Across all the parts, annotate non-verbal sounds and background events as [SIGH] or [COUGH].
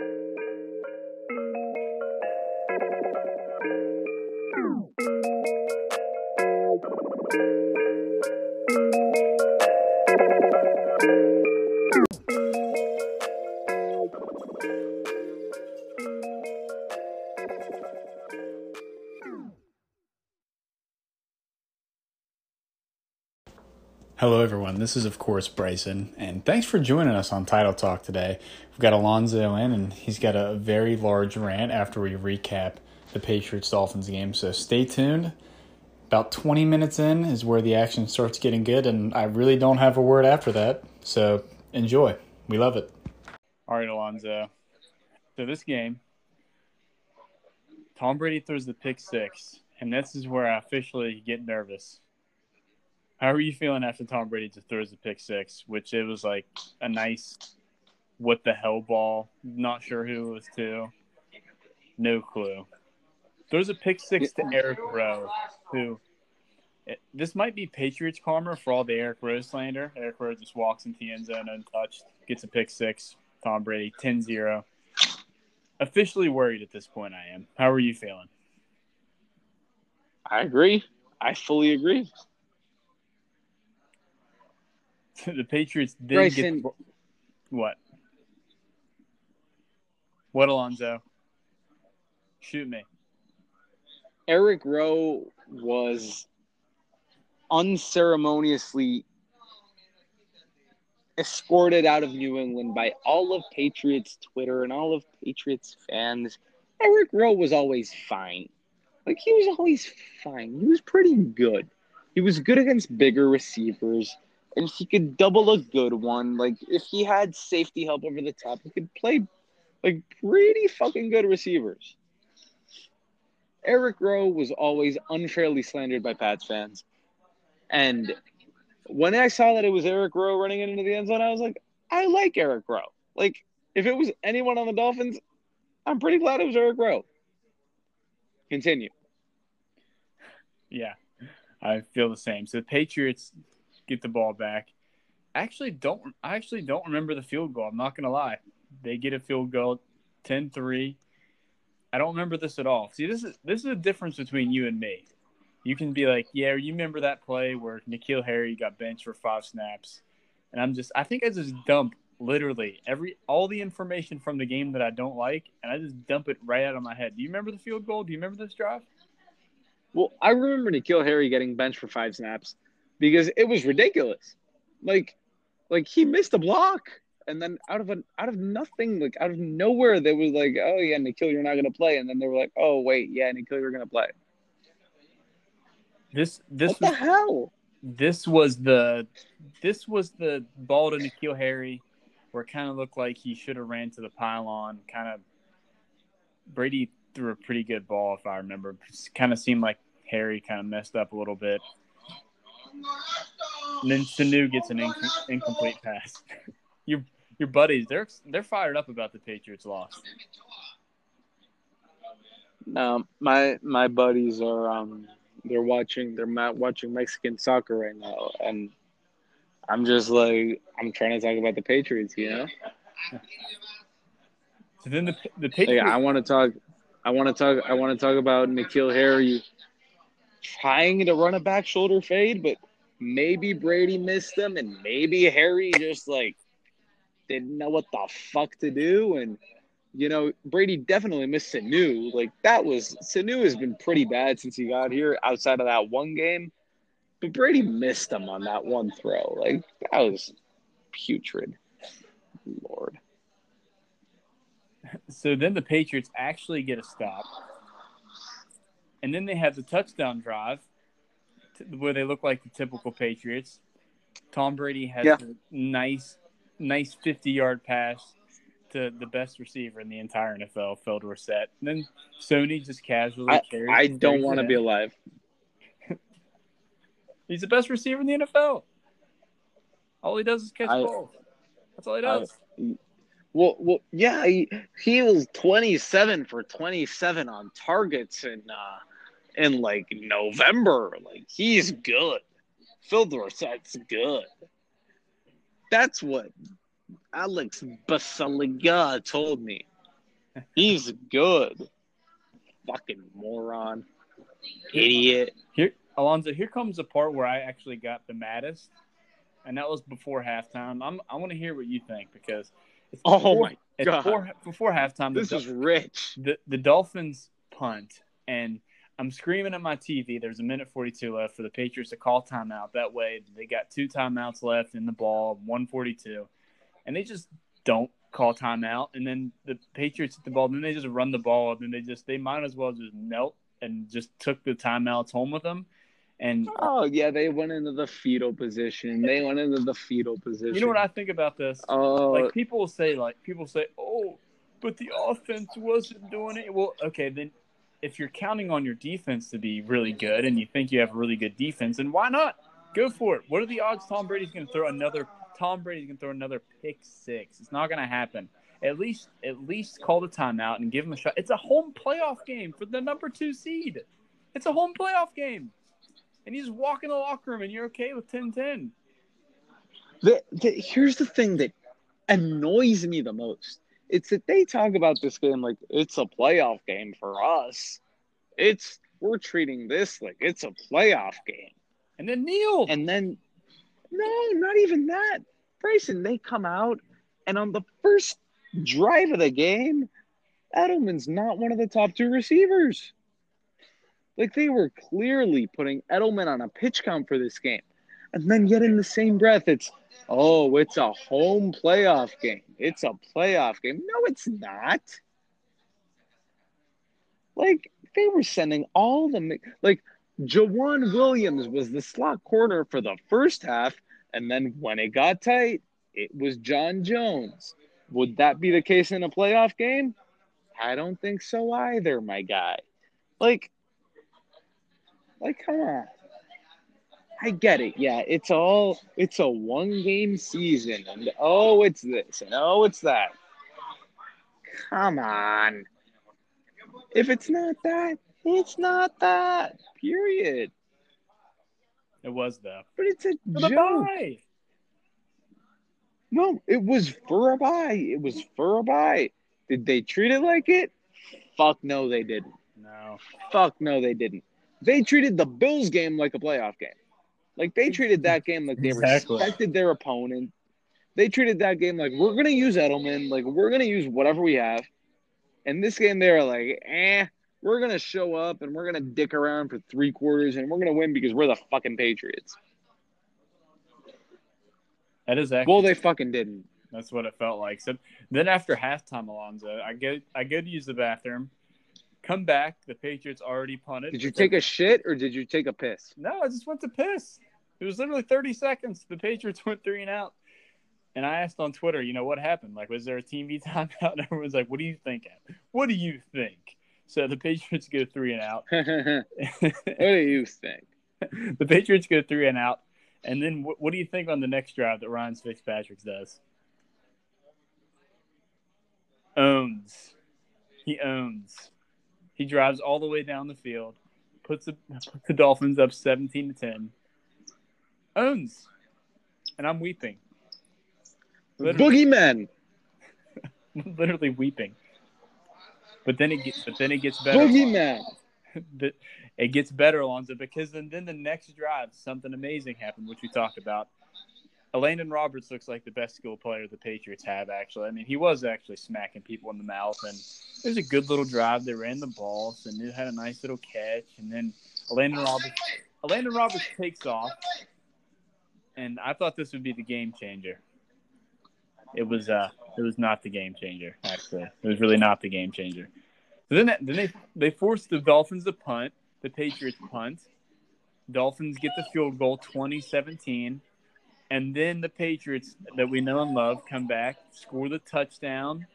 Hello, everyone. This is, of course, Bryson, and thanks for joining us on Title Talk today. We've got Alonzo in, and he's got a very large rant after we recap the Patriots Dolphins game. So stay tuned. About 20 minutes in is where the action starts getting good, and I really don't have a word after that. So enjoy. We love it. All right, Alonzo. So this game, Tom Brady throws the pick six, and this is where I officially get nervous how are you feeling after Tom Brady just throws the pick six, which it was like a nice what the hell ball. Not sure who it was to. No clue. Throws a pick six to Eric Rowe, who this might be Patriots karma for all the Eric Rowe slander. Eric Rowe just walks into the end zone untouched, gets a pick six. Tom Brady 10-0. Officially worried at this point. I am. How are you feeling? I agree. I fully agree. [LAUGHS] the Patriots did Bryson. get what? What Alonzo? Shoot me. Eric Rowe was unceremoniously escorted out of New England by all of Patriots Twitter and all of Patriots fans. Eric Rowe was always fine. Like he was always fine. He was pretty good. He was good against bigger receivers and he could double a good one. Like if he had safety help over the top, he could play like pretty fucking good receivers. Eric Rowe was always unfairly slandered by Pats fans. And when I saw that it was Eric Rowe running into the end zone, I was like, I like Eric Rowe. Like, if it was anyone on the Dolphins, I'm pretty glad it was Eric Rowe. Continue. Yeah, I feel the same. So the Patriots get the ball back. I actually don't I actually don't remember the field goal. I'm not gonna lie. They get a field goal 10-3. I don't remember this at all. See, this is this is a difference between you and me. You can be like, yeah, you remember that play where N'Keal Harry got benched for five snaps, and I'm just, I think I just dump literally every all the information from the game that I don't like, and I just dump it right out of my head. Do you remember the field goal? Do you remember this drive? Well, I remember N'Keal Harry getting benched for five snaps because it was ridiculous. Like, like he missed a block, and then out of an out of nothing, like out of nowhere, they was like, "Oh yeah, N'Keal, you're not gonna play," and then they were like, "Oh wait, yeah, N'Keal, you're gonna play." This this what the was, hell? This was the this was the ball to N'Keal Harry, where it kind of looked like he should have ran to the pylon. Kind of Brady threw a pretty good ball, if I remember. Kind of seemed like Harry kind of messed up a little bit. And then Sanu gets an inc- incomplete pass. [LAUGHS] your your buddies, they're they're fired up about the Patriots loss. No, my my buddies are um they're watching they're watching Mexican soccer right now, and I'm just like I'm trying to talk about the Patriots, you know. [LAUGHS] So then the the Patriots. Like, I want to talk. I want to talk. I want to talk about N'Keal Harry trying to run a back shoulder fade, but maybe Brady missed them, and maybe Harry just like didn't know what the fuck to do. And you know, Brady definitely missed Sanu. Like that was Sanu has been pretty bad since he got here, outside of that one game. But Brady missed him on that one throw. Like that was putrid. Lord. So then the Patriots actually get a stop. And then they have the touchdown drive where they look like the typical Patriots. Tom Brady has yeah. a nice, nice 50 yard pass to the best receiver in the entire NFL, Phil Dorsett. And then Sony just casually I, carries. I don't want to be alive. [LAUGHS] He's the best receiver in the NFL. All he does is catch I, balls. That's all he does. I, well, well, yeah, he, he was 27 for 27 on targets and uh, in like November. Like he's good. Phil Dorsett's good. That's what Alex Basaliga told me. He's good. Fucking moron. Idiot. Here, Alonzo, here comes the part where I actually got the maddest, and that was before halftime. I'm, I want to hear what you think because it's Oh before, my it's God. Before, before halftime, This Dol- is rich. the the Dolphins punt, and I'm screaming at my TV. There's a minute 42 left for the Patriots to call timeout. That way, they got two timeouts left in the ball, 142, and they just don't call timeout. And then the Patriots hit the ball. Then they just run the ball, and then they just they might as well just knelt and just took the timeouts home with them. And Oh yeah, they went into the fetal position. They went into the fetal position. you know what I think about this? Oh, like people will say like people say oh but the offense wasn't doing it well okay then if you're counting on your defense to be really good and you think you have a really good defense then why not? Go for it. What are the odds tom brady's going to throw another tom brady's going to throw another pick six? It's not going to happen. At least at least call the timeout and give him a shot. It's a home playoff game for the number two seed. It's a home playoff game. And you just walk in the locker room and you're okay with 10-10 the, the, here's the thing that annoys me the most. It's that they talk about this game like it's a playoff game for us. It's we're treating this like it's a playoff game. and then Neil. And then no, not even that. Bryson, they come out and on the first drive of the game, Edelman's not one of the top two receivers. Like they were clearly putting Edelman on a pitch count for this game. And then yet in the same breath, it's oh, it's a home playoff game. It's a playoff game. No, it's not. Like they were sending all the like Joejuan Williams was the slot corner for the first half, and then when it got tight, it was John Jones. Would that be the case in a playoff game? I don't think so either, my guy. Like, like, come on. I get it. Yeah, it's all it's a one game season, and oh, it's this, and oh, it's that. Come on. If it's not that, it's not that. Period. it was though But it's a For joke. bye. No, it was for a buy. It was for a buy. Did they treat it like it? Fuck no, they didn't. no Fuck no, they didn't. They treated the Bills game like a playoff game. Like they treated that game like they Exactly. respected their opponent. They treated that game like we're gonna use Edelman, like we're gonna use whatever we have. And this game they were like, eh, we're gonna show up and we're gonna dick around for three quarters and we're gonna win because we're the fucking Patriots. That is actually Well, they fucking didn't. that's what it felt like. So then after halftime, Alonzo, I go I go to use the bathroom, come back. The Patriots already punted. Did you take a shit or did you take a piss? No, I just went to piss. It was literally 30 seconds. The Patriots [LAUGHS] went three and out. And I asked on Twitter, you know, what happened? Like, was there a TV [LAUGHS] timeout? And everyone's like, what do you think? What do you think? So the Patriots go three and out. [LAUGHS] what do you think? the Patriots go three and out. And then what, what do you think on the next drive that Ryan Fitzpatrick does? Owns. He owns. He drives all the way down the field, puts the, puts the Dolphins up 17 to 10. Owns. And I'm weeping. Literally, Boogeyman. [LAUGHS] literally weeping. But then it gets but then it gets better. Boogeyman. [LAUGHS] It gets better, Alonzo, because then, then the next drive, something amazing happened, which we talked about. Elandon Roberts looks like the best skill player the Patriots have, actually. I mean, he was actually smacking people in the mouth, and it was a good little drive. They ran the ball, and it had a nice little catch, and then Elandon Roberts, Elandon Roberts takes off, and I thought this would be the game changer. It was, uh, it was not the game changer. Actually, it was really not the game changer. So then, then they they forced the Dolphins to punt. The Patriots punt. Dolphins get the field goal, 2017. And then the Patriots that we know and love come back, score the touchdown,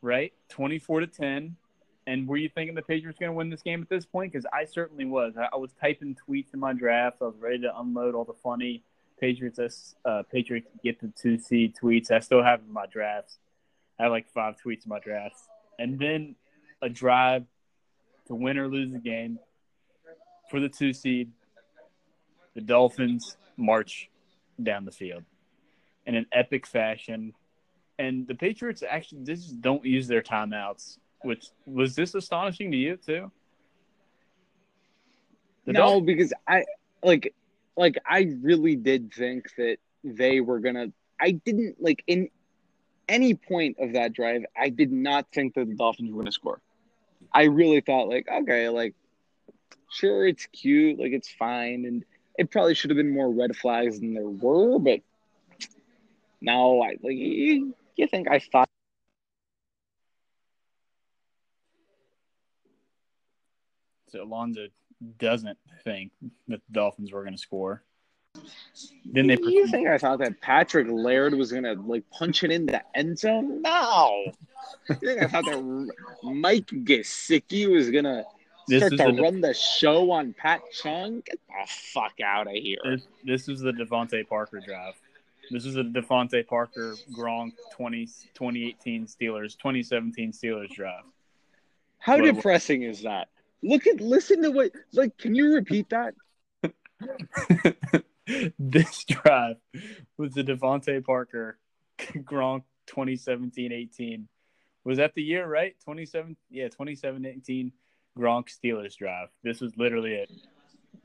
right? 24 to 10. And were you thinking the Patriots going to win this game at this point? Because I certainly was. I, I was typing tweets in my draft. I was ready to unload all the funny Patriots uh, Patriots get the two seed tweets. I still have in my drafts. I have like five tweets in my drafts. And then a drive to win or lose the game for the two seed. The Dolphins march down the field in an epic fashion. And the Patriots actually just don't use their timeouts. which was this astonishing to you too? The no, Dolphins- because I like like I really did think that they were gonna. I didn't like in any point of that drive. I did not think that the Dolphins were gonna score. I really thought like okay, like sure it's cute, like it's fine, and it probably should have been more red flags than there were, but now I like you, you think I thought. So Alonzo doesn't think that the Dolphins were going to score. Then they. You think I thought that Patrick Laird was going to like punch it in the end zone? No. you think I thought that Mike Gesicki was going to start to run the show on Pat Chung? Get the fuck out of here. This, this is the DeVante Parker drive. This is a DeVante Parker Gronk 20, 2018 Steelers, 2017 Steelers drive. How depressing is that? Look at listen to what like can you repeat that? [LAUGHS] this drive was the DeVante Parker [LAUGHS] Gronk 2017-18. Was that the year, right? 27 yeah, 27-18 Gronk Steelers drive. This was literally it.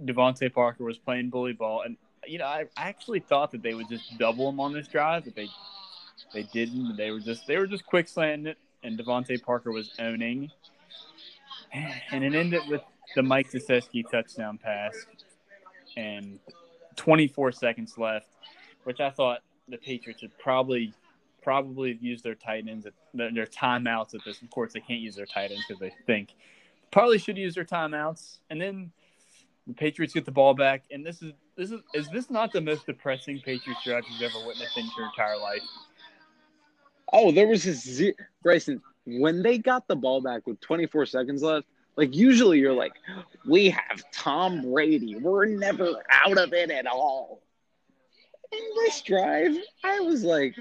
DeVante Parker was playing bully ball and you know, I actually thought that they would just double him on this drive, but they they didn't. They were just they were just quick slanting it, and DeVante Parker was owning and it ended with the Mike Gesicki touchdown pass and 24 seconds left, which I thought the Patriots would probably probably use their tight ends, at, their timeouts at this. Of course, they can't use their tight ends because they think probably should use their timeouts. And then the Patriots get the ball back, and this is this is is this not the most depressing Patriots drive you've ever witnessed in your entire life? Oh, there was zero, Bryson when they got the ball back with 24 seconds left, like usually you're like, we have Tom Brady. We're never out of it at all. In this drive, I was like,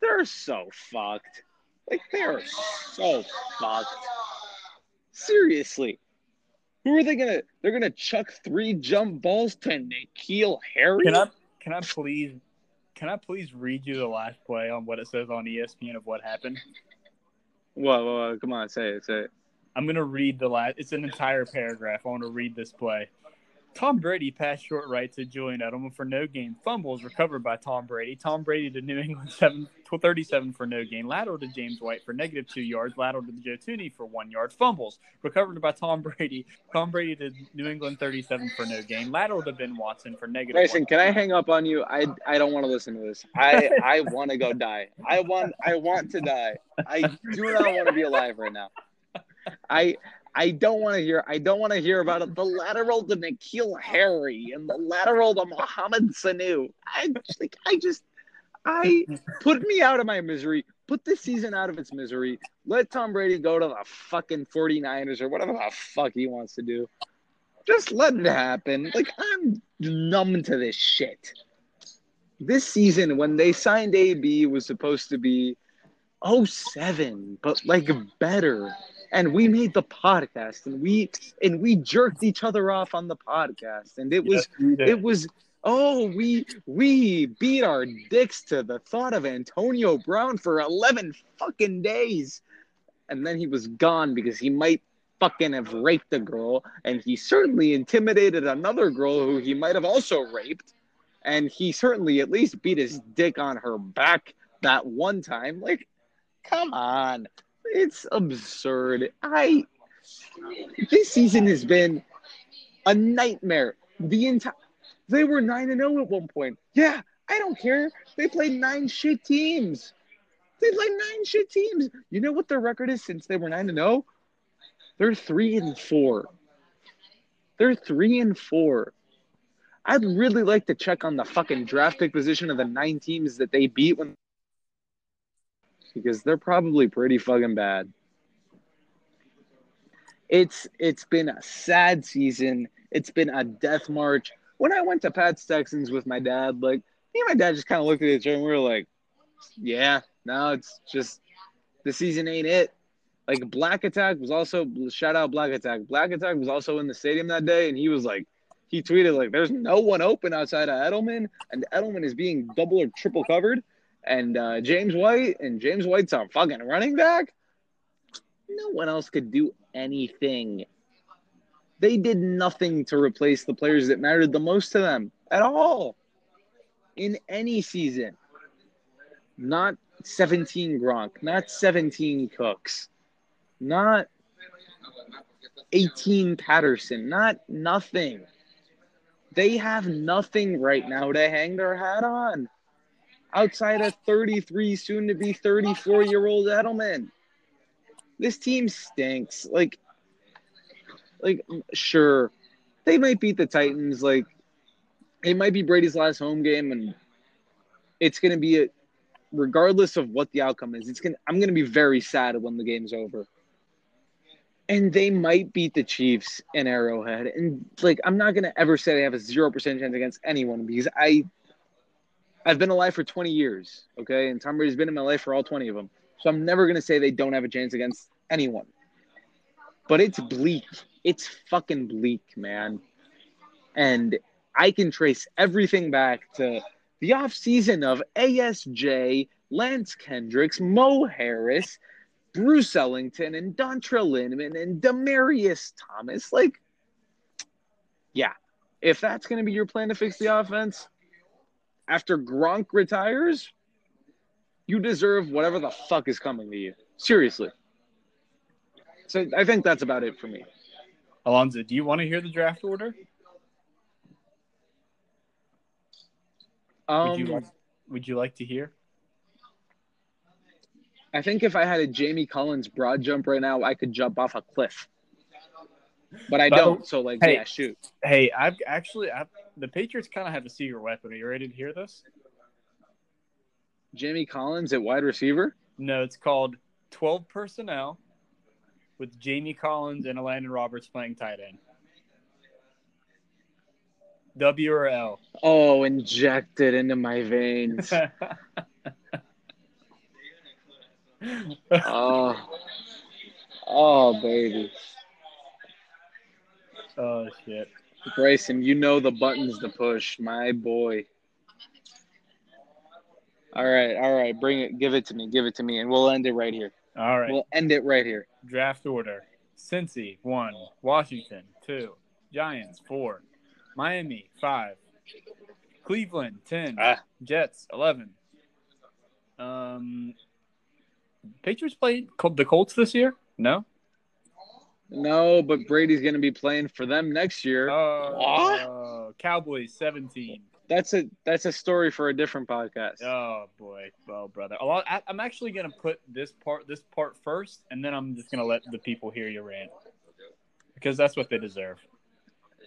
they're so fucked. Like they're so fucked. Seriously. Who are they gonna they're gonna chuck three jump balls to N'Keal Harry? Can I can I please can I please read you the last play on what it says on ESPN of what happened? What, what, Come on, say it. Say it. I'm gonna read the last. It's an entire paragraph. I want to read this play. Tom Brady passed short right to Julian Edelman for no gain. Fumbles recovered by Tom Brady. Tom Brady to New England [LAUGHS] 7, 37 for no gain. Lateral to James White for negative two yards. Lateral to Joe Thuney for one yard. Fumbles recovered by Tom [LAUGHS] Brady. Tom Brady to New England 37 for no gain. Lateral to Ben Watson for negative. Grayson, can I hang up on you? I I don't want to listen to this. I I want to go die. I want I want to die. I do not want to be alive right now. I I don't want to hear. I don't want to hear about it. The lateral to N'Keal Harry and the lateral to Mohamed Sanu. I just, like, I just, I put me out of my misery. Put this season out of its misery. Let Tom Brady go to the fucking 49ers or whatever the fuck he wants to do. Just let it happen. Like I'm numb to this shit. This season, when they signed AB, was supposed to be 07, but like better and we made the podcast and we and we jerked each other off on the podcast and it was yes, it was oh we we beat our dicks to the thought of Antonio Brown for 11 fucking days and then he was gone because he might fucking have raped a girl and he certainly intimidated another girl who he might have also raped and he certainly at least beat his dick on her back that one time. Like come on it's absurd. I this season has been a nightmare. The entire they were nine and zero at one point. Yeah, I don't care. They played nine shit teams. They played nine shit teams. You know what their record is since they were nine and zero? Oh? They're three and four. They're three and four. I'd really like to check on the fucking draft pick position of the nine teams that they beat when because they're probably pretty fucking bad. It's it's been a sad season. It's been a death march. When I went to Pat's Texans with my dad, like me and my dad just kind of looked at each other and we were like, "Yeah, no, it's just the season ain't it." Like Black Attack was also shout out Black Attack. Black Attack was also in the stadium that day, and he was like, he tweeted like, "There's no one open outside of Edelman, and Edelman is being double or triple covered." And uh, James White, and James White's a fucking running back. no one else could do anything. They did nothing to replace the players that mattered the most to them at all in any season. Not 17 Gronk, not 17 Cooks, not 18 Patterson, not nothing. They have nothing right now to hang their hat on outside of 33, soon to be 34 year old Edelman. This team stinks. Like, like sure, they might beat the Titans. Like, it might be Brady's last home game, and it's to be a, regardless of what the outcome is. It's gonna. I'm to be very sad when the game's over. And they might beat the Chiefs in Arrowhead. And like, I'm not to ever say they have a zero percent chance against anyone because I I've been alive for 20 years, okay? And Tom Brady's been in my life for all 20 of them. So I'm never going to say they don't have a chance against anyone. But it's bleak. It's fucking bleak, man. And I can trace everything back to the offseason of ASJ, Lance Kendricks, Mo Harris, Bruce Ellington, and Dontrelle Inman, and Demaryius Thomas. Like, yeah, if that's going to be your plan to fix the offense, after Gronk retires, you deserve whatever the fuck is coming to you. Seriously. So I think that's about it for me. Alonzo, do you want to hear the draft order? Um, would you like, would you like to hear? I think if I had a Jamie Collins broad jump right now, I could jump off a cliff. But I But- don't. So like, hey. yeah, shoot. Hey, I've actually I've, the Patriots kind of have a secret weapon. Are you ready to hear this? Jamie Collins at wide receiver. No, it's called 12 personnel with Jamie Collins and Elandon Roberts playing tight end. W or L? Oh, injected into my veins. [LAUGHS] oh, oh, baby, oh shit. Bryson, you know the buttons to push, my boy. All right, all right, bring it, give it to me, give it to me, and we'll end it right here. All right. We'll end it right here. Draft order: Cincy one, Washington two, Giants four, Miami five, Cleveland ten, Ah. Jets eleven. Um, Patriots played the Colts this year? No. No, but Brady's going to be playing for them next year. Oh, oh, Cowboys seventeen. That's a that's a story for a different podcast. Oh boy, well, brother. Lot. I, I'm actually gonna put this part this part first, and then I'm just gonna let the people hear your rant because that's what they deserve.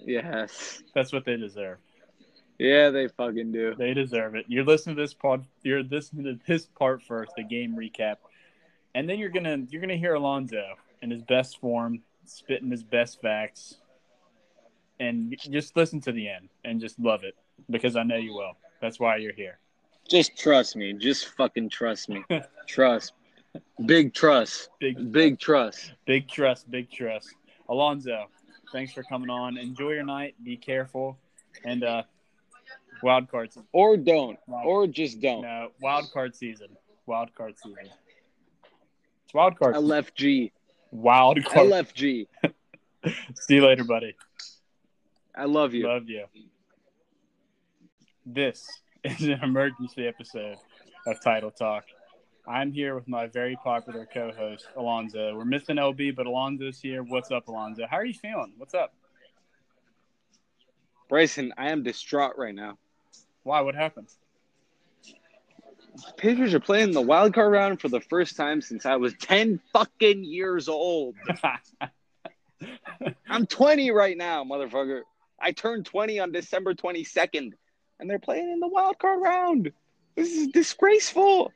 Yes. That's what they deserve. Yeah, they fucking do. They deserve it. You're listening to this pod. You're listening to this part first, the game recap, and then you're gonna you're gonna hear Alonzo in his best form, spitting his best facts, and just listen to the end and just love it because I know you will. That's why you're here. Just trust me. Just fucking trust me. [LAUGHS] trust. Big trust. Big Big trust. Big trust, big trust. Alonzo, thanks for coming on. Enjoy your night. Be careful. And uh wild card season. Or don't. Or just don't. No, wild card season. Wild card season. It's wild card. I left G. wild card. left G. [LAUGHS] See you later, buddy. I love you. Love you. This [LAUGHS] is an emergency episode of Title Talk. I'm here with my very popular co-host Alonzo. We're missing LB, but Alonzo's here. What's up, Alonzo? How are you feeling? What's up? Bryson, I am distraught right now. Why? What happened? Patriots are playing the wild card round for the first time since I was 10 fucking years old. [LAUGHS] I'm 20 right now, motherfucker. I turned 20 on December 22nd, and they're playing in the wild card round. This is disgraceful.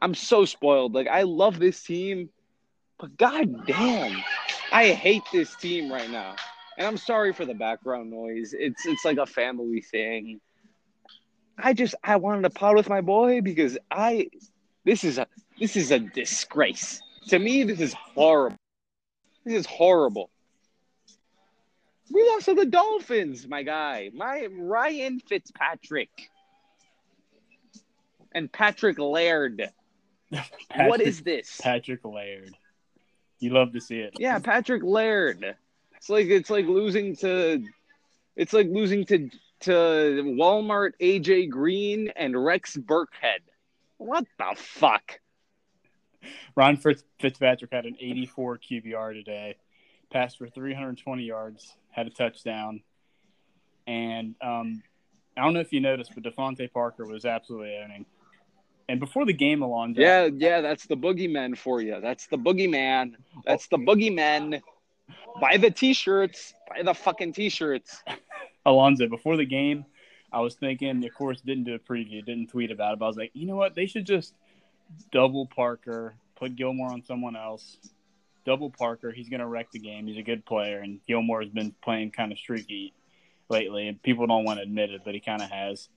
I'm so spoiled. Like, I love this team, but god damn, I hate this team right now. And I'm sorry for the background noise. It's it's like a family thing. I just I wanted to pot with my boy because I this is a this is a disgrace. To me, this is horrible. This is horrible. We lost to the Dolphins, my guy. My Ryan Fitzpatrick. And Patrick Laird. [LAUGHS] what Patrick- is this? Patrick Laird? You love to see it. Yeah, Patrick Laird. It's like it's like losing to it's like losing to to Walmart AJ Green and Rex Burkhead. What the fuck? Ron Fitz, Fitzpatrick had an 84 QBR today, passed for 320 yards, had a touchdown, and um, I don't know if you noticed, but DeVante Parker was absolutely owning. And before the game, Alonzo. Yeah, yeah, that's the boogeyman for you. That's the boogeyman. That's the boogeyman. Buy the t-shirts. Buy the fucking t-shirts. Alonzo, before the game, I was thinking, of course, didn't do a preview, didn't tweet about it, but I was like, you know what? They should just double Parker, put Gilmore on someone else. Double Parker, he's going to wreck the game. He's a good player, and Gilmore has been playing kind of streaky lately, and people don't want to admit it, but he kind of has.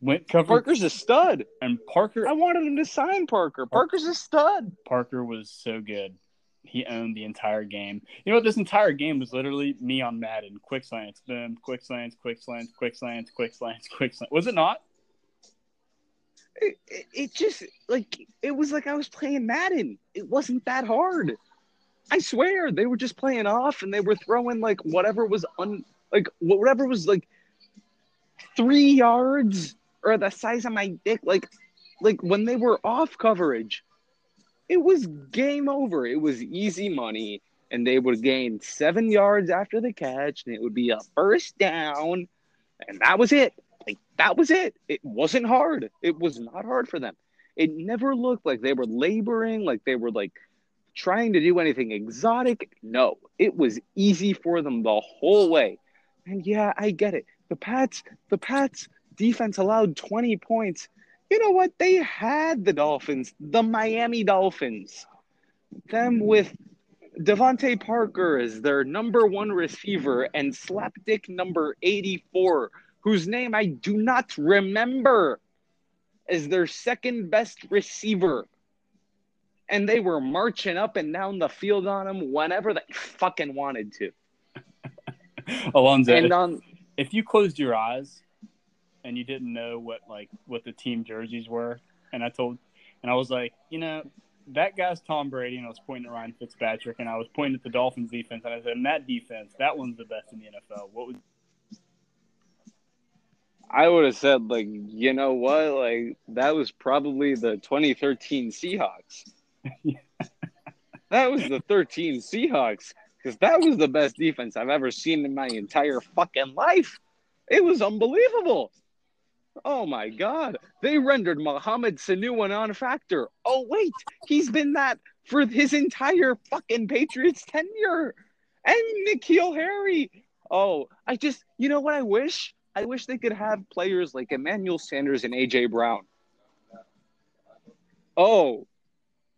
Went covered, Parker's a stud. and Parker I wanted him to sign Parker. Parker's a stud. Parker was so good. He owned the entire game. You know what? This entire game was literally me on Madden. Quick slants, boom, quick slants, quick slants, quick slants, quick slants, quick slants. Was it not? It, it, it just like it was like I was playing Madden. It wasn't that hard. I swear they were just playing off and they were throwing like whatever was un like whatever was like three yards or the size of my dick. Like like when they were off coverage, it was game over. It was easy money, and they would gain seven yards after the catch, and it would be a first down, and that was it. Like that was it. It wasn't hard. It was not hard for them. It never looked like they were laboring, like they were like trying to do anything exotic. No, it was easy for them the whole way. And yeah, I get it. The Pats, the Pats defense allowed 20 points. You know what? They had the Dolphins, the Miami Dolphins. Them with DeVante Parker as their number one receiver and slapdick number 84, whose name I do not remember, as their second best receiver. And they were marching up and down the field on him whenever they fucking wanted to. [LAUGHS] Alonzo, And um, if you closed your eyes and you didn't know what like what the team jerseys were, and I told, and I was like, you know, that guy's Tom Brady, and I was pointing at Ryan Fitzpatrick, and I was pointing at the Dolphins defense, and I said, and that defense, that one's the best in the NFL. What would I would have said, like, you know what? Like, that was probably the 2013 Seahawks. [LAUGHS] that was the 13 Seahawks because that was the best defense I've ever seen in my entire fucking life. It was unbelievable. Oh my God. They rendered Mohamed Sanu a non factor. Oh, wait. He's been that for his entire fucking Patriots tenure. And N'Keal Harry. Oh, I just, you know what I wish? I wish they could have players like Emmanuel Sanders and AJ Brown. Oh,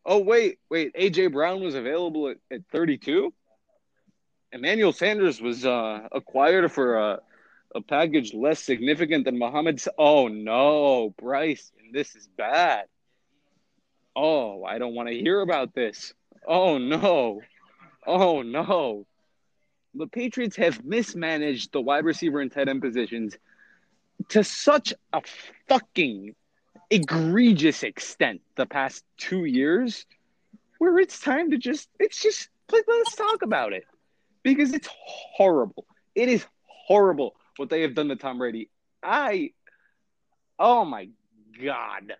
oh, wait, wait. AJ Brown was available at, at 32. Emmanuel Sanders was uh, acquired for a, a package less significant than Mohamed's. Oh no, Bryce, this is bad. Oh, I don't want to hear about this. Oh no, oh no. The Patriots have mismanaged the wide receiver and tight end positions to such a fucking egregious extent the past two years where it's time to just it's just let's talk about it because it's horrible it is horrible what they have done to tom brady i oh my god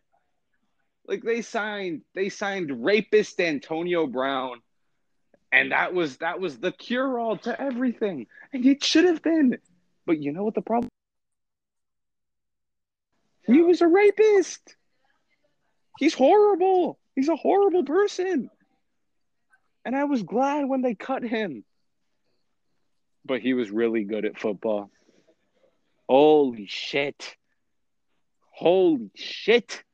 like they signed they signed rapist antonio brown and that was that was the cure all to everything and it should have been but you know what the problem he was a rapist. He's horrible. He's a horrible person. And I was glad when they cut him. But he was really good at football. Holy shit. Holy shit.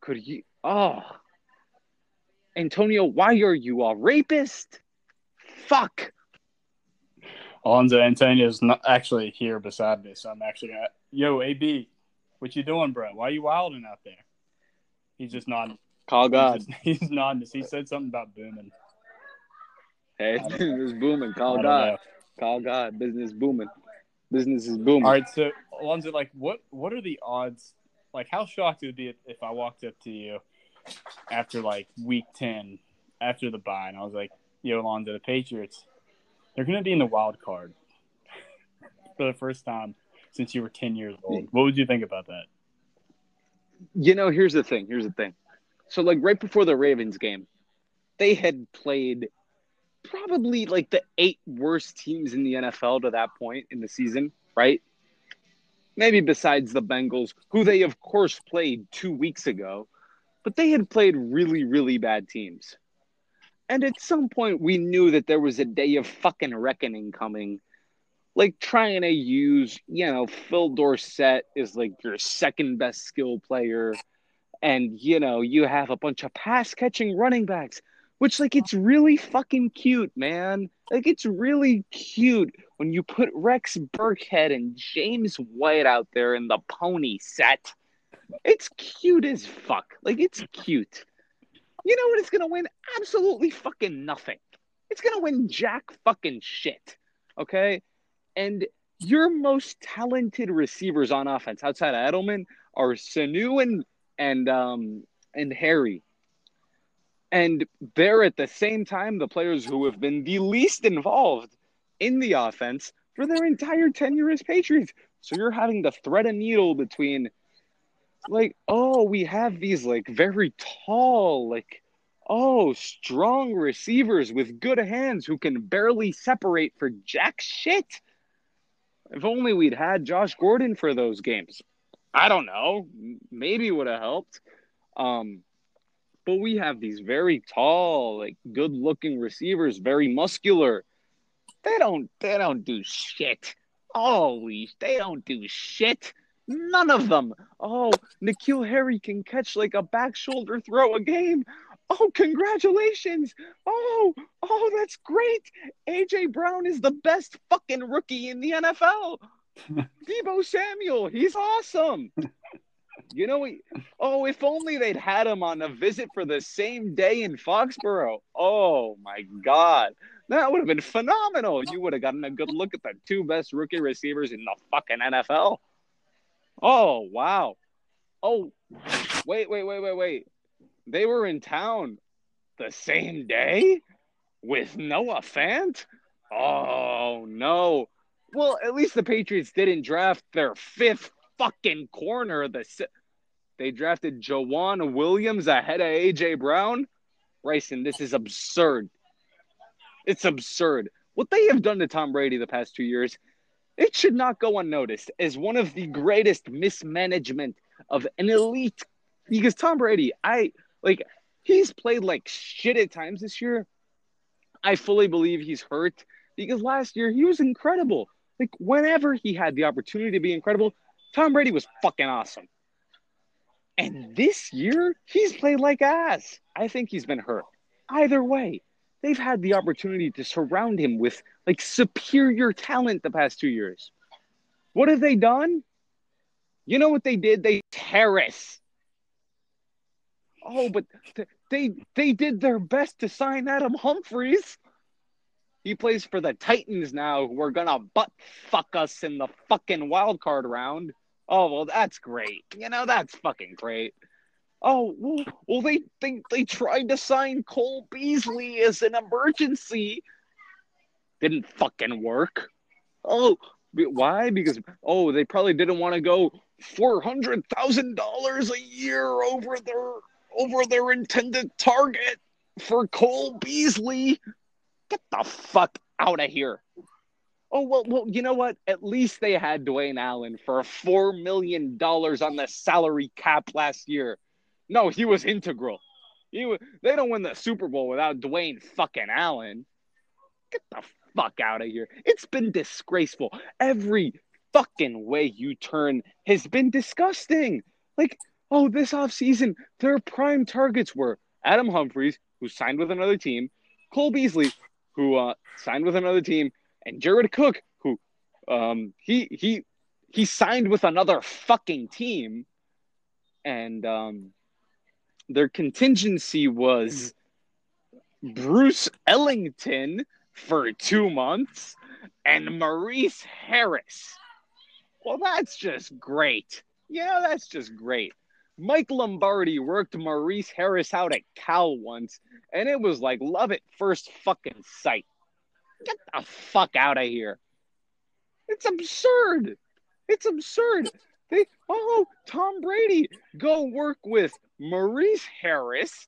Could you? Oh. Antonio, why are you a rapist? Fuck. Alonzo Antonio's not actually here beside me, so I'm actually gonna Yo, AB, what you doing, bro? Why are you wilding out there? He's just nodding. Call God. He's, just, [LAUGHS] he's nodding. He said something about booming. Hey, [LAUGHS] I don't- business booming. Call God. know. Call God. Business booming. Business is booming. All right, so Alonzo, like, what what are the odds? Like, how shocked it would be if, I walked up to you after like week ten after the bye, and I was like, "Yo, Alonzo, the Patriots, they're going to be in the wild card [LAUGHS] for the first time since you were ten years old." What would you think about that? You know, here's the thing. Here's the thing. So, like right before the Ravens game, they had played probably like the eight worst teams in the NFL to that point in the season, right? Maybe besides the Bengals, who they of course played two weeks ago, but they had played really, really bad teams. And at some point, we knew that there was a day of fucking reckoning coming. Like trying to use, you know, Phil Dorsett is like your second best skill player. And, you know, you have a bunch of pass catching running backs which like it's really fucking cute, man. Like it's really cute when you put Rex Burkhead and James White out there in the pony set. It's cute as fuck. Like it's cute. You know what it's gonna win? Absolutely fucking nothing. It's gonna win jack fucking shit. Okay? And your most talented receivers on offense outside of Edelman are Sanu and and um and Harry and they're at the same time the players who have been the least involved in the offense for their entire tenure as Patriots. So you're having to thread a needle between, like, oh, we have these, like, very tall, like, oh, strong receivers with good hands who can barely separate for jack shit. If only we'd had Josh Gordon for those games. I don't know. Maybe would have helped. Um, but we have these very tall, like good looking receivers, very muscular. They don't they don't do shit. Holy they don't do shit. None of them. Oh, N'Keal Harry can catch like a back shoulder throw a game. Oh, congratulations. Oh, oh, that's great. AJ Brown is the best fucking rookie in the NFL. [LAUGHS] Deebo Samuel, he's awesome. [LAUGHS] You know, we, oh, if only they'd had him on a visit for the same day in Foxborough. Oh my God. That would have been phenomenal. You would have gotten a good look at the two best rookie receivers in the fucking NFL. Oh, wow. Oh, wait, wait, wait, wait, wait. They were in town the same day with Noah Fant? Oh, no. Well, at least the Patriots didn't draft their fifth fucking corner. The they drafted Joejuan Williams ahead of AJ Brown. Bryson, this is absurd. It's absurd. What they have done to Tom Brady the past two years, it should not go unnoticed as one of the greatest mismanagement of an elite. Because Tom Brady, I like, he's played like shit at times this year. I fully believe he's hurt because last year he was incredible. Like, whenever he had the opportunity to be incredible, Tom Brady was fucking awesome. And this year, he's played like ass. I think he's been hurt. Either way, they've had the opportunity to surround him with like superior talent the past two years. What have they done? You know what they did? They terrace. Oh, but th- they they did their best to sign Adam Humphries. He plays for the Titans now, who are gonna butt fuck us in the fucking wild card round. Oh well, that's great. You know, that's fucking great. Oh well, they think they tried to sign Cole Beasley as an emergency. Didn't fucking work. Oh, why? Because oh, they probably didn't want to go four hundred thousand dollars a year over their over their intended target for Cole Beasley. Get the fuck out of here. Oh well, well, you know what? At least they had Dwayne Allen for four million dollars on the salary cap last year. No, he was integral. He was, they don't win the Super Bowl without Dwayne fucking Allen. Get the fuck out of here! It's been disgraceful. Every fucking way you turn has been disgusting. Like, oh, this offseason, their prime targets were Adam Humphries, who signed with another team, Cole Beasley, who uh, signed with another team, and Jared Cook, who um, he he he signed with another fucking team, and um, their contingency was Bruce Ellington for two months and Maurice Harris. Well, that's just great. Know, that's just great. Mike Lombardi worked Maurice Harris out at Cal once, and it was like love at first fucking sight. Get the fuck out of here. It's absurd. It's absurd. They oh Tom Brady go work with Maurice Harris,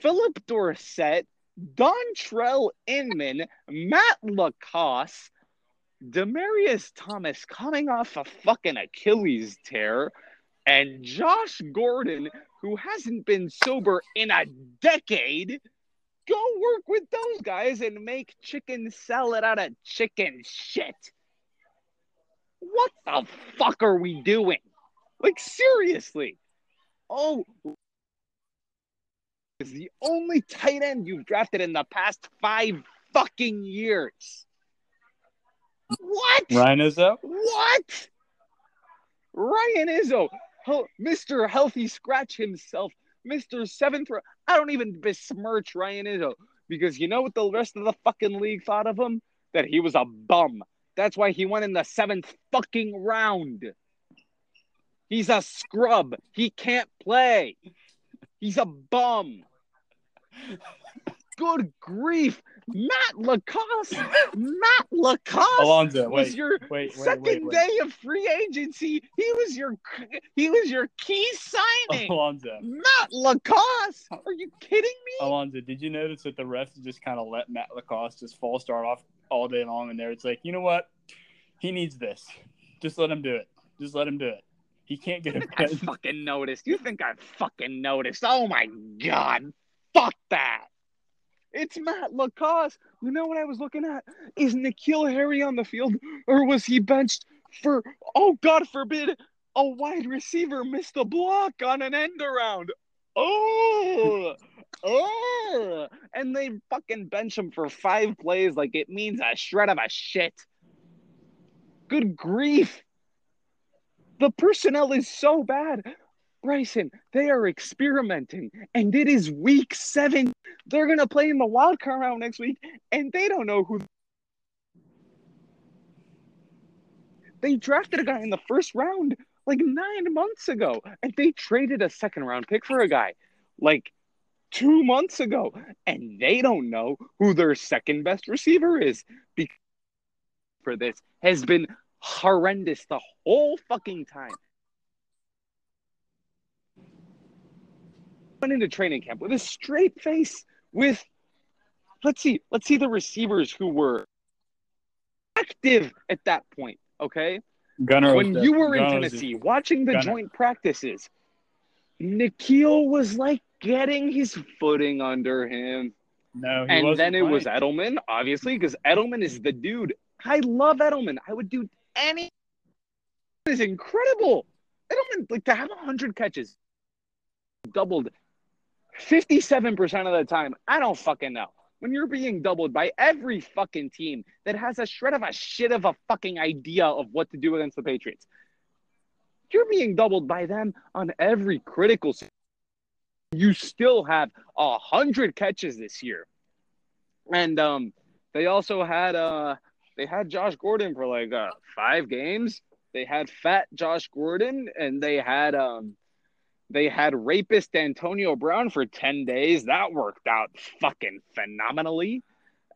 Phillip Dorsett, Dontrelle Inman, Matt LaCosse, Demaryius Thomas coming off a fucking Achilles tear, and Josh Gordon, who hasn't been sober in a decade, go work with those guys and make chicken salad out of chicken shit. What the fuck are we doing? Like, seriously. Oh, is the only tight end you've drafted in the past five fucking years. What? Ryan Izzo? What? Ryan Izzo, Mr. Healthy Scratch himself, Mr. Seventh. I don't even besmirch Ryan Izzo because you know what the rest of the fucking league thought of him? That he was a bum. That's why he went in the seventh fucking round. He's a scrub. He can't play. He's a bum. Good grief. Matt LaCosse. [LAUGHS] Matt LaCosse Alonzo, was your wait, wait, second wait, wait. day of free agency. He was your he was your key signing. Alonzo. Matt LaCosse. Are you kidding me? Alonzo, did you notice that the refs just kind of let Matt LaCosse just fall start off all day long and there? It's like, you know what? He needs this. Just let him do it. Just let him do it. He can't get it. [LAUGHS] I fucking noticed. You think I fucking noticed? Oh my god. Fuck that. It's Matt LaCosse. You know what I was looking at? Is N'Keal Harry on the field or was he benched for, oh, God forbid, a wide receiver missed a block on an end around? Oh, oh. And they fucking bench him for five plays like it means a shred of a shit. Good grief. The personnel is so bad. Bryson, they are experimenting, and it is week seven. They're gonna play in the wild card round next week, and they don't know who. They drafted a guy in the first round like nine months ago, and they traded a second round pick for a guy like two months ago, and they don't know who their second best receiver is because for this has been horrendous the whole fucking time. Went into training camp with a straight face. With let's see, let's see the receivers who were active at that point. Okay, Gunner when you were in Gunner was the- Tennessee watching the Gunner. joint practices, N'Keal was like getting his footing under him. No, he and then it was. Edelman, obviously, because Edelman is the dude. I love Edelman. I would do any. Is incredible. Edelman, like to have hundred catches, doubled, fifty-seven percent of the time. I don't fucking know. When you're being doubled by every fucking team that has a shred of a shit of a fucking idea of what to do against the Patriots, you're being doubled by them on every critical. You still have a hundred catches this year, and um, they also had uh, they had Josh Gordon for like uh, five games. They had fat Josh Gordon, and they had um, they had rapist Antonio Brown for ten days. That worked out fucking phenomenally,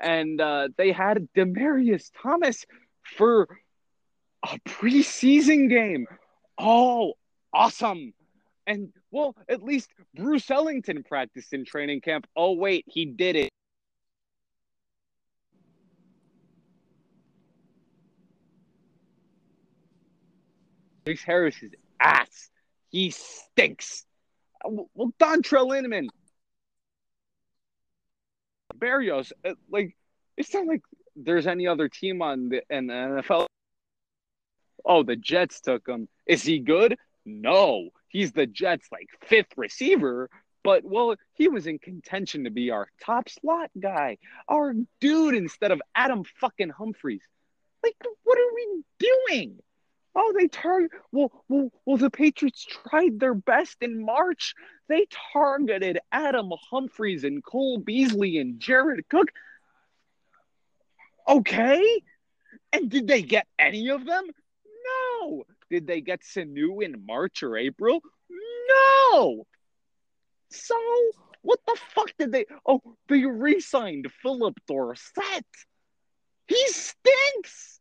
and uh, they had Demaryius Thomas for a preseason game. Oh, awesome! And well, at least Bruce Ellington practiced in training camp. Oh wait, he did it. Maurice Harris is ass. He stinks. Well, Dontrelle Inman, Berrios, uh, like it's not like there's any other team on the in the NFL. Oh, the Jets took him. Is he good? No, he's the Jets' like fifth receiver. But well, he was in contention to be our top slot guy, our dude instead of Adam fucking Humphries. Like, what are we doing? Oh, they target. Well, well, well. The Patriots tried their best in March. They targeted Adam Humphries and Cole Beasley and Jared Cook. Okay, and did they get any of them? No. Did they get Sanu in March or April? No. So what the fuck did they? Oh, they re-signed Phillip Dorsett. He stinks.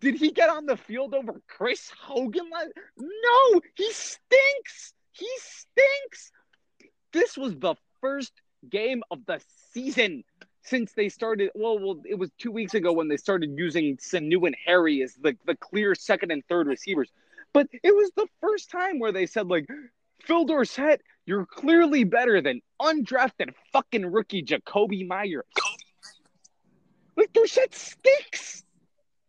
Did he get on the field over Chris Hogan? No, he stinks. He stinks. This was the first game of the season since they started. Well, well, it was two weeks ago when they started using Sanu and Harry as the, the clear second and third receivers. But it was the first time where they said, like, Phil Dorsett, you're clearly better than undrafted fucking rookie Jakobi Meyer. Like, Dorsett stinks.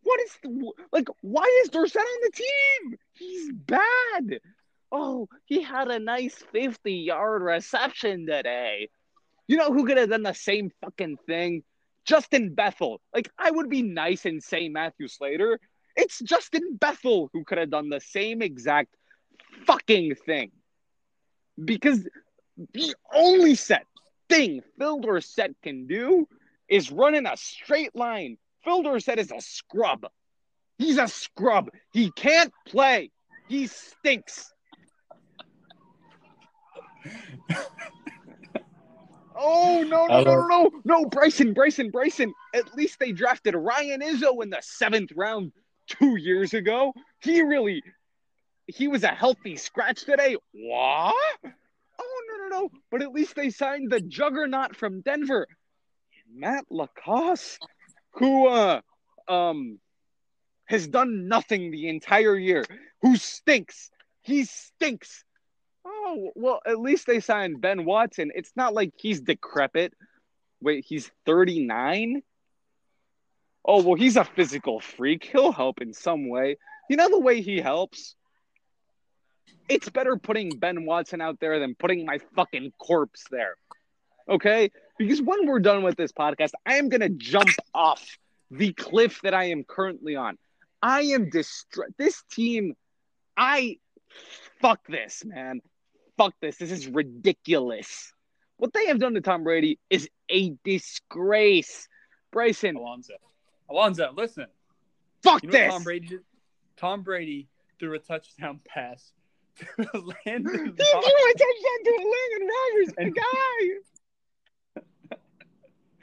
What is the, like? Why is Dorsett on the team? He's bad. Oh, he had a nice fifty-yard reception today. You know who could have done the same fucking thing? Justin Bethel. Like, I would be nice and say Matthew Slater. It's Justin Bethel who could have done the same exact fucking thing. Because the only set thing Phil Dorsett can do is run in a straight line Phil Dorsett is a scrub. He's a scrub. He can't play. He stinks. oh no no no no no Bryson Bryson Bryson. At least they drafted Ryan Izzo in the seventh round two years ago. He really he was a healthy scratch today. What? Oh no no no! But at least they signed the juggernaut from Denver, Matt LaCosse who uh um has done nothing the entire year, who stinks. He stinks. Oh, well, at least they signed Ben Watson. It's not like he's decrepit. Wait, he's 39? Oh, well, he's a physical freak. He'll help in some way. You know the way he helps? It's better putting Ben Watson out there than putting my fucking corpse there. Okay? Because when we're done with this podcast, I am going to jump off the cliff that I am currently on. I am distressed. This team, I fuck this, man. Fuck this. This is ridiculous. What they have done to Tom Brady is a disgrace. Bryson. Alonzo. Alonzo, listen. Fuck you know this. Tom Brady did? Tom Brady threw a touchdown pass to Landon. He threw a touchdown to a Landon Rogers, a guy.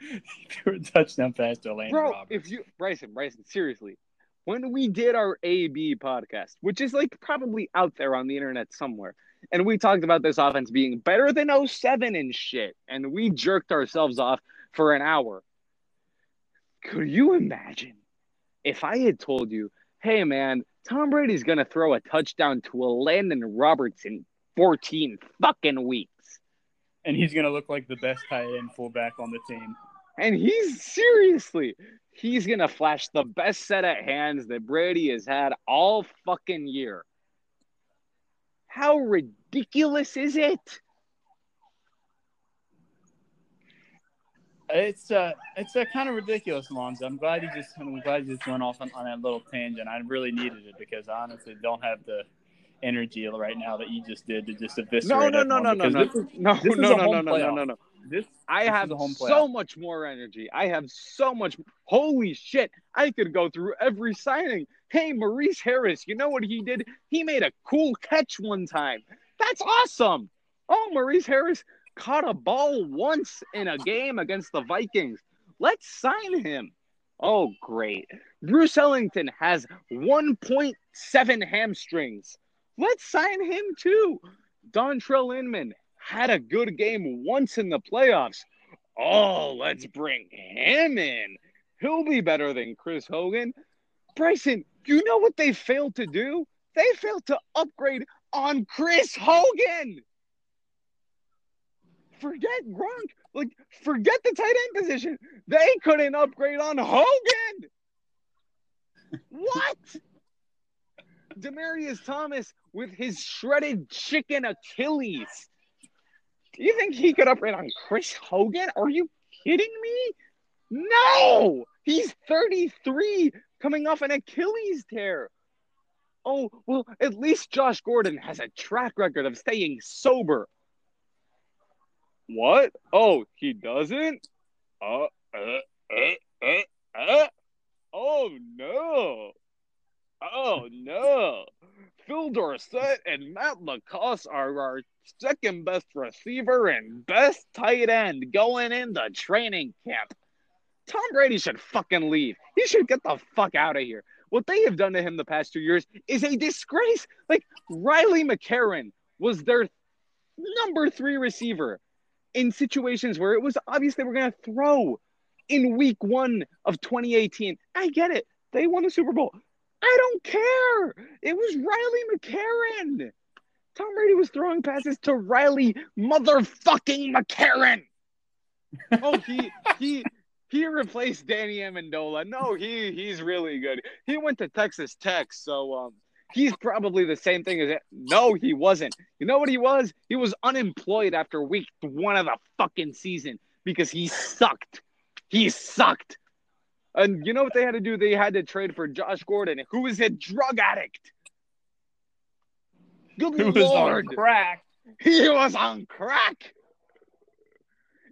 He threw a touchdown pass to Landon Bro, Roberts. if you Bryson, Bryson, seriously, when we did our AB podcast, which is like probably out there on the internet somewhere, and we talked about this offense being better than 07 and shit, and we jerked ourselves off for an hour. Could you imagine if I had told you, hey man, Tom Brady's gonna throw a touchdown to a Landon Roberts in 14 fucking weeks? and he's going to look like the best tight end fullback on the team. And he's seriously, he's going to flash the best set of hands that Brady has had all fucking year. How ridiculous is it? It's uh, it's uh, kind of ridiculous, Alonzo. I'm glad you just, I'm glad you just went off on, on that little tangent. I really needed it because I honestly don't have the energy right now that you just did to just eviscerate. No, no, no, no, no, no, no, no, no, no, no, no, playoff. no, no. This I This have so much more energy. I have so much. Holy shit! I could go through every signing. Hey, Maurice Harris, you know what he did? He made a cool catch one time. That's awesome. Oh, Maurice Harris caught a ball once in a game against the Vikings. Let's sign him. Oh, great. Bruce Ellington has 1.7 hamstrings. Let's sign him too. Dontrelle Inman had a good game once in the playoffs. Oh, let's bring him in. He'll be better than Chris Hogan. Bryson, you know what they failed to do? They failed to upgrade on Chris Hogan. Forget Gronk. Like, forget the tight end position. They couldn't upgrade on Hogan. What? Demaryius Thomas with his shredded chicken Achilles. Do you think he could upgrade on Chris Hogan? Are you kidding me? No! He's 33 coming off an Achilles tear. Oh, well, at least Josh Gordon has a track record of staying sober. What? Oh, he doesn't? Uh, uh, uh, uh, uh. Oh, no. Oh, no. Phil Dorsett and Matt LaCosse are our second best receiver and best tight end going into training camp. Tom Brady should fucking leave. He should get the fuck out of here. What they have done to him the past two years is a disgrace. Like Riley McCarron was their number three receiver in situations where it was obvious they were going to throw in week one of 2018. I get it. They won the Super Bowl. I don't care. It was Riley McCarron. Tom Brady was throwing passes to Riley motherfucking McCarron. Oh, he he he replaced Danny Amendola. No, he he's really good. He went to Texas Tech, so um he's probably the same thing as it. No, he wasn't. You know what he was? He was unemployed after week one of the fucking season because he sucked. He sucked. And you know what they had to do? They had to trade for Josh Gordon, who is a drug addict. Good Who was lord, on crack? he was on crack.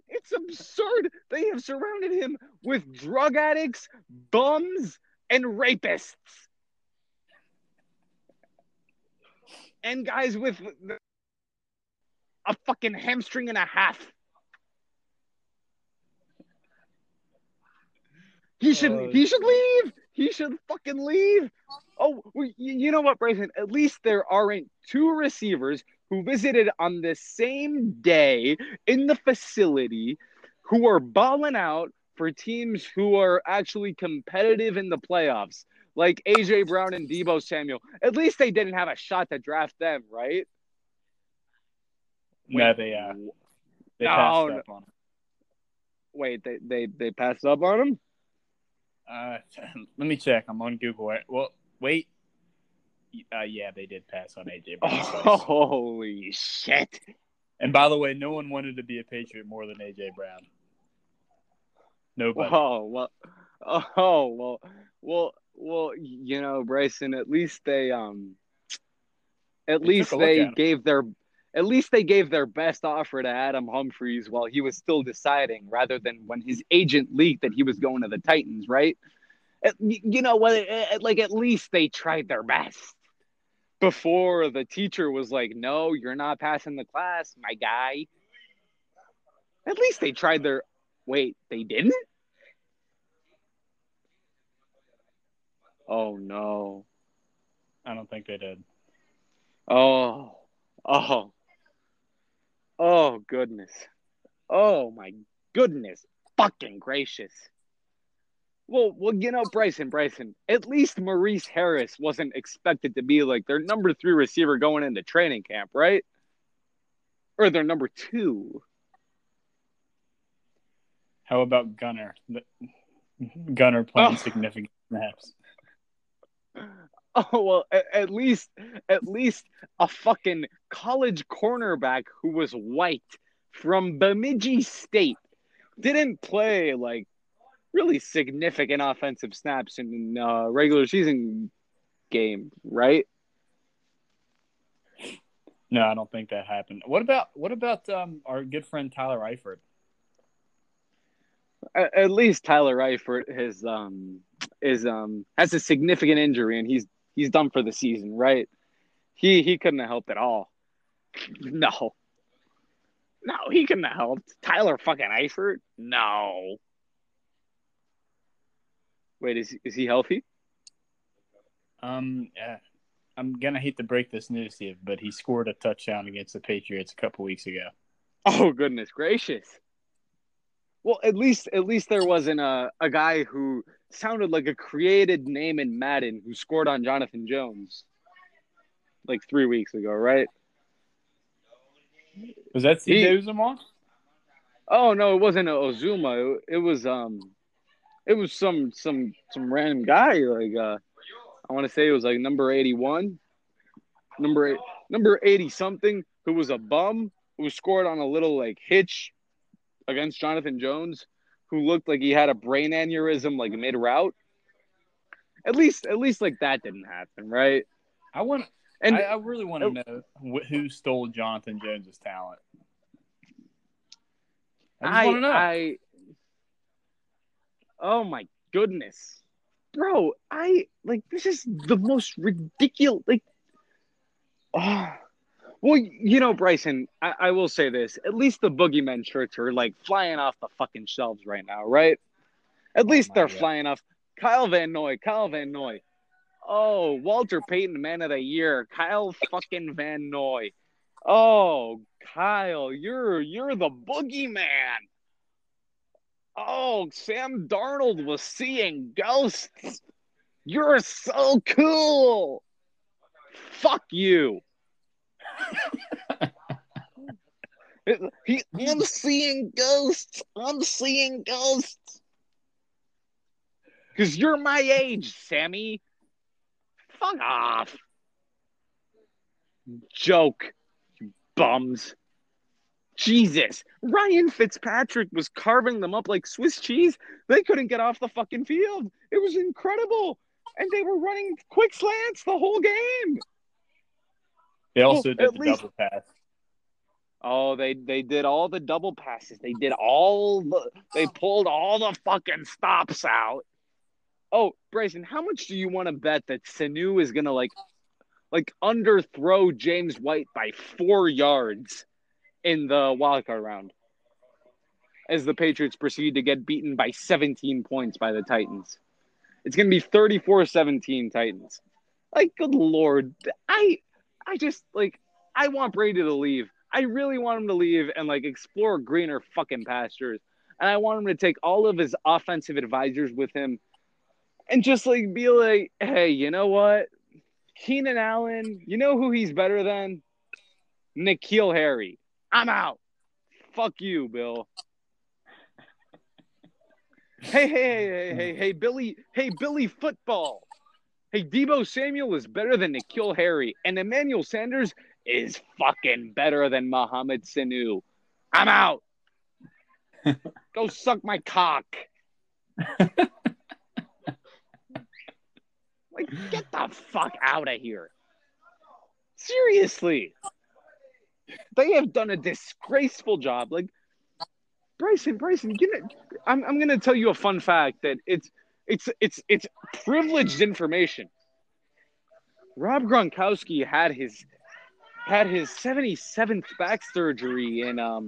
It's absurd. They have surrounded him with drug addicts, bums, and rapists. And guys with a fucking hamstring and a half. He should Oh, he should leave. He should fucking leave. Oh, well, you know what, Bryson? At least there aren't two receivers who visited on the same day in the facility who are balling out for teams who are actually competitive in the playoffs, like AJ Brown and Deebo Samuel. At least they didn't have a shot to draft them, right? No, they uh, they No, passed no. up on him. Wait, they they they passed up on him. Uh, [LAUGHS] let me check. I'm on Google. Well, wait. Uh, yeah, they did pass on AJ [LAUGHS] Brown. twice. holy shit! And by the way, no one wanted to be a Patriot more than AJ Brown. Nobody. Oh well, oh well, well, well. You know, Bryson. At least they um, at They least took a look they at gave their, at least they gave their best offer to Adam Humphries while he was still deciding, rather than when his agent leaked that he was going to the Titans. Right? At- You know what? At- Like at least they tried their best. Before the teacher was like, "No, you're not passing the class, my guy." At least they tried their. Wait, they didn't. Oh no. I don't think they did. Oh. Oh. Oh goodness. Oh my goodness. Fucking gracious. Well, well, you know, Bryson, Bryson. At least Maurice Harris wasn't expected to be like their number three receiver going into training camp, right? Or their number two. How about Gunner? Gunner playing Oh. significant snaps. [LAUGHS] Oh [LAUGHS] well, at, at least at least a fucking college cornerback who was white from Bemidji State didn't play like really significant offensive snaps in uh, regular season game, right? No, I don't think that happened. What about what about um, our good friend Tyler Eifert? At, at least Tyler Eifert has um is um has a significant injury and he's he's done for the season, right? He he couldn't have helped at all. [LAUGHS] No. No, he couldn't have helped. Tyler fucking Eifert? No. Wait, is is he healthy? Um, yeah, I'm gonna hate to break this news to you, but he scored a touchdown against the Patriots a couple weeks ago. Oh goodness gracious. Well, at least at least there wasn't a, a guy who sounded like a created name in Madden who scored on Jonathan Jones like three weeks ago, right? Was that CJ Uzomah? Oh no, it wasn't Uzomah. It, it was um, it was some some some random guy. Like uh, I want to say it was like number eighty one, number eight, number eighty something, who was a bum who scored on a little like hitch against Jonathan Jones, who looked like he had a brain aneurysm like mid route. At least at least like that didn't happen, right? I want. And I, I really want to oh. know wh- who stole Jonathan Jones's talent. I just I, want to know. I, oh my goodness, bro! I like this is the most ridiculous. Like, Oh, well, you know, Bryson, I, I will say this. At least the boogeyman shirts are like flying off the fucking shelves right now, right? At Oh least they're God. flying off. Kyle Van Noy, Kyle Van Noy. Oh, Walter Payton, man of the year. Kyle fucking Van Noy. Oh, Kyle, you're you're the boogeyman. Oh, Sam Darnold was seeing ghosts. You're so cool. Fuck you. He, I'm seeing ghosts. I'm seeing ghosts. Because you're my age, Sammy. Fuck off. Joke, you bums. Jesus. Ryan Fitzpatrick was carving them up like Swiss cheese. They couldn't get off the fucking field. It was incredible. And they were running quick slants the whole game. They also Well, did the least- double pass. Oh, they they did all the double passes. They did all the they pulled all the fucking stops out. Oh, Bryson, how much do you want to bet that Sanu is gonna like like underthrow James White by four yards in the wildcard round? As the Patriots proceed to get beaten by 17 points by the Titans. It's gonna be 34-17 Titans. Like, good lord. I I just like I want Brady to leave. I really want him to leave and like explore greener fucking pastures. And I want him to take all of his offensive advisors with him and just like be like, hey, you know what? Keenan Allen, you know who he's better than? N'Keal Harry. I'm out. Fuck you, Bill. Hey, hey, hey, hey, hey, hey, Billy, hey, Billy football. Hey, Deebo Samuel is better than N'Keal Harry, and Emmanuel Sanders is fucking better than Mohamed Sanu. I'm out. [LAUGHS] Go suck my cock. like, get the fuck out of here. Seriously. They have done a disgraceful job. Like, Bryson, Bryson, give it. I'm, I'm gonna tell you a fun fact that it's it's it's it's privileged information. Rob Gronkowski had his had his 77th back surgery in um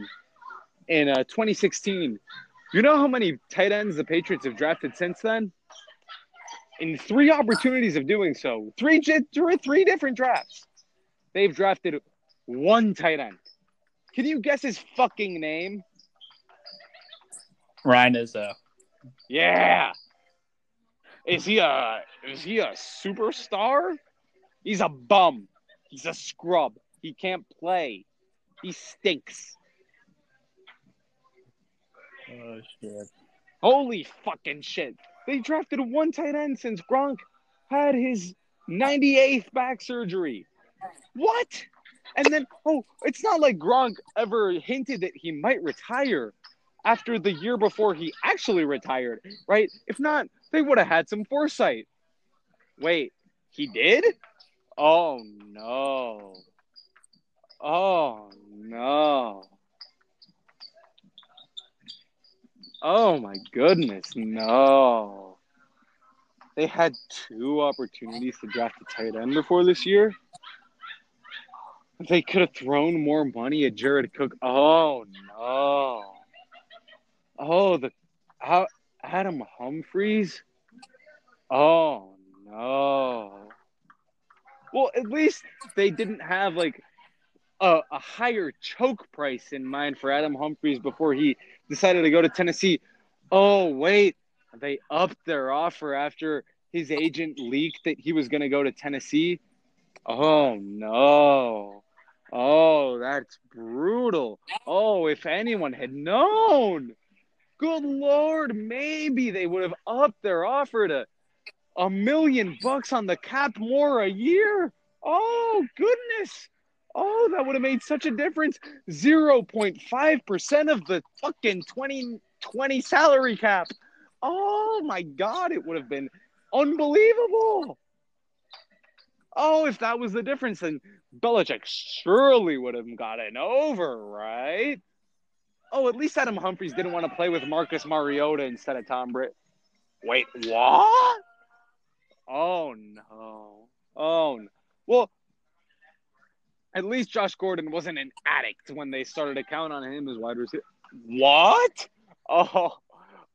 in uh, 2016. You know how many tight ends the Patriots have drafted since then? In three opportunities of doing so, three three three different drafts, they've drafted one tight end. Can you guess his fucking name? Ryan Izzo. Yeah. Is he a is he a superstar? He's a bum. He's a scrub. He can't play. He stinks. Oh shit. Holy fucking shit. They drafted one tight end since Gronk had his 98th back surgery. What? And then, oh, it's not like Gronk ever hinted that he might retire after the year before he actually retired, right? If not, they would have had some foresight. Wait, he did? Oh, no. Oh, no. Oh my goodness, no. They had two opportunities to draft a tight end before this year. They could have thrown more money at Jared Cook. Oh no. Oh, the how Adam Humphries. Oh no. Well, at least they didn't have like a, a higher choke price in mind for Adam Humphries before he decided to go to Tennessee. Oh, wait. They upped their offer after his agent leaked that he was going to go to Tennessee. Oh, no. Oh, that's brutal. Oh, if anyone had known. Good Lord, maybe they would have upped their offer to a million bucks on the cap more a year. Oh, goodness. Oh, that would have made such a difference. 0.5% of the fucking 2020 salary cap. Oh my God, it would have been unbelievable. Oh, if that was the difference, then Belichick surely would have gotten over, right? Oh, at least Adam Humphries didn't want to play with Marcus Mariota instead of Tom Britt. Wait, what? Oh no. Oh no. Well, At least Josh Gordon wasn't an addict when they started to count on him as wide receiver. What? Oh,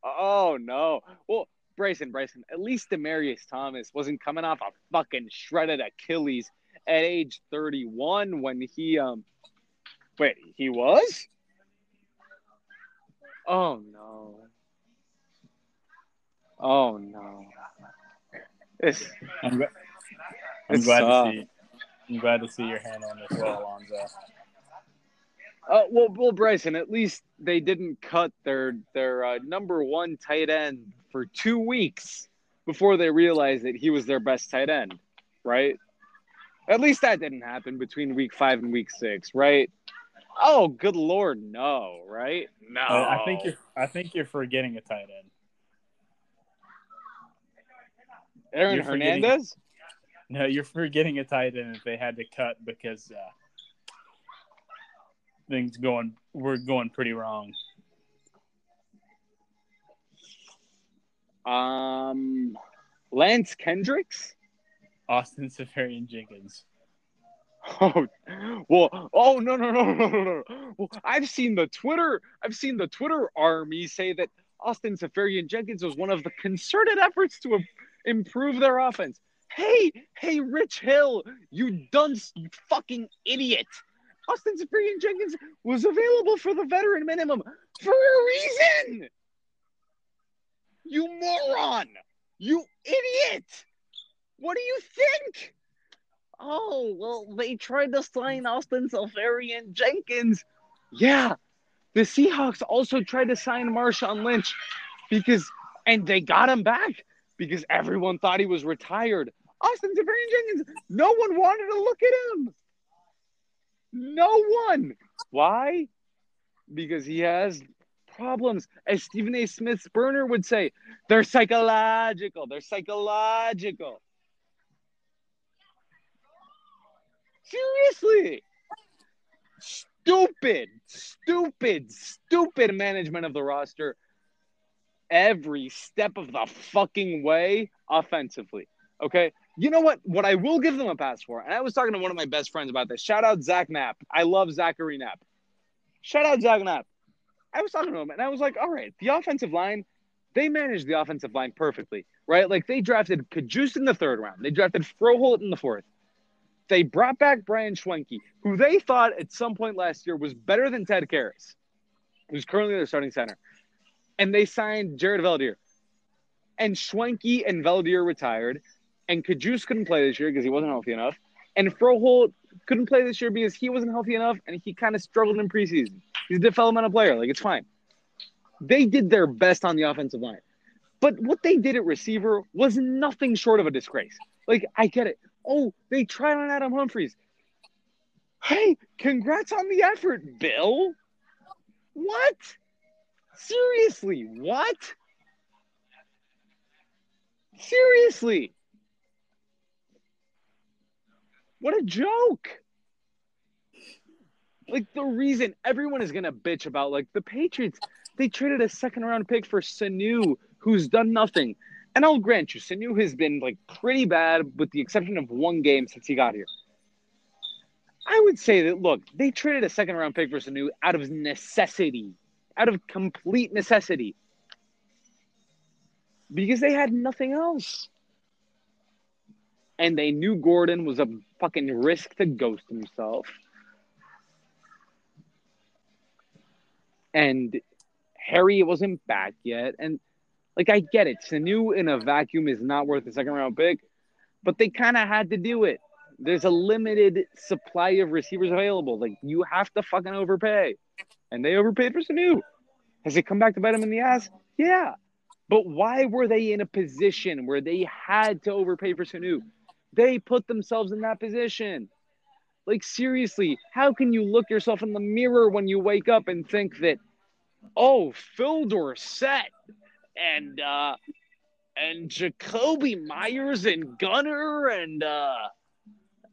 oh no. Well, Bryson, Bryson. At least Demaryius Thomas wasn't coming off a fucking shredded Achilles at age 31 when he um. Wait, he was? Oh no. Oh no. It's, I'm, gl- I'm It's glad tough. to see. I'm glad to see your hand on this well, Alonzo. uh, well, well, Bryson. At least they didn't cut their their uh, number one tight end for two weeks before they realized that he was their best tight end, right? At least that didn't happen between week five and week six, right? Oh, good lord, no, right? No, I, I think you're. I think you're forgetting a tight end. Aaron you're Hernandez. No, you're forgetting a tight end that they had to cut because uh, things going were going pretty wrong. Um, Lance Kendricks. Austin Seferian Jenkins. Oh, well, oh no no no no no no! Well, I've seen the Twitter, I've seen the Twitter army say that Austin Seferian Jenkins was one of the concerted efforts to improve their offense. Hey, hey, Rich Hill, you dunce, you fucking idiot! Austin Seferian Jenkins was available for the veteran minimum for a reason. You moron! You idiot! What do you think? Oh, well, they tried to sign mm. Austin Seferian Jenkins. Yeah, the Seahawks also tried to sign Marshawn Lynch because, and they got him back because everyone thought he was retired. Austin Seferian Jenkins, no one wanted to look at him. No one. Why? Because he has problems. As Stephen A. Smith's burner would say, they're psychological. They're psychological. Seriously. Stupid, stupid, stupid management of the roster every step of the fucking way offensively. Okay. You know what? What I will give them a pass for, and I was talking to one of my best friends about this. Shout out Zach Knapp. I love Zachary Knapp. Shout out Zach Knapp. I was talking to him and I was like, all right, the offensive line, they managed the offensive line perfectly, right? Like they drafted Cajuste in the third round. They drafted Froholdt in the fourth. They brought back Brian Schwenke, who they thought at some point last year was better than Ted Karras, who's currently their starting center. And they signed Jared Veldheer. And Schwenke and Veldier retired. And Cajuste couldn't play this year because he wasn't healthy enough. And Froholdt couldn't play this year because he wasn't healthy enough and he kind of struggled in preseason. He's a developmental player. Like, it's fine. They did their best on the offensive line. But what they did at receiver was nothing short of a disgrace. Like, I get it. Oh, they tried on Adam Humphries. Hey, congrats on the effort, Bill. What? Seriously, what? Seriously. What a joke. Like the reason everyone is gonna bitch about like the Patriots, they traded a second round pick for Sanu, who's done nothing. And I'll grant you, Sanu has been like pretty bad, with the exception of one game since he got here. I would say that look, they traded a second round pick for Sanu out of necessity, out of complete necessity, because they had nothing else. And they knew Gordon was a fucking risk to ghost himself. And Harry wasn't back yet. And like I get it. Sanu in a vacuum is not worth a second round pick, but they kind of had to do it. There's a limited supply of receivers available. Like you have to fucking overpay. And they overpaid for Sanu. Has it come back to bite them in the ass? Yeah. But why were they in a position where they had to overpay for Sanu? They put themselves in that position. Like seriously, how can you look yourself in the mirror when you wake up and think that, oh, Phil Dorsett and uh and Jakobi Meyers and Gunner and uh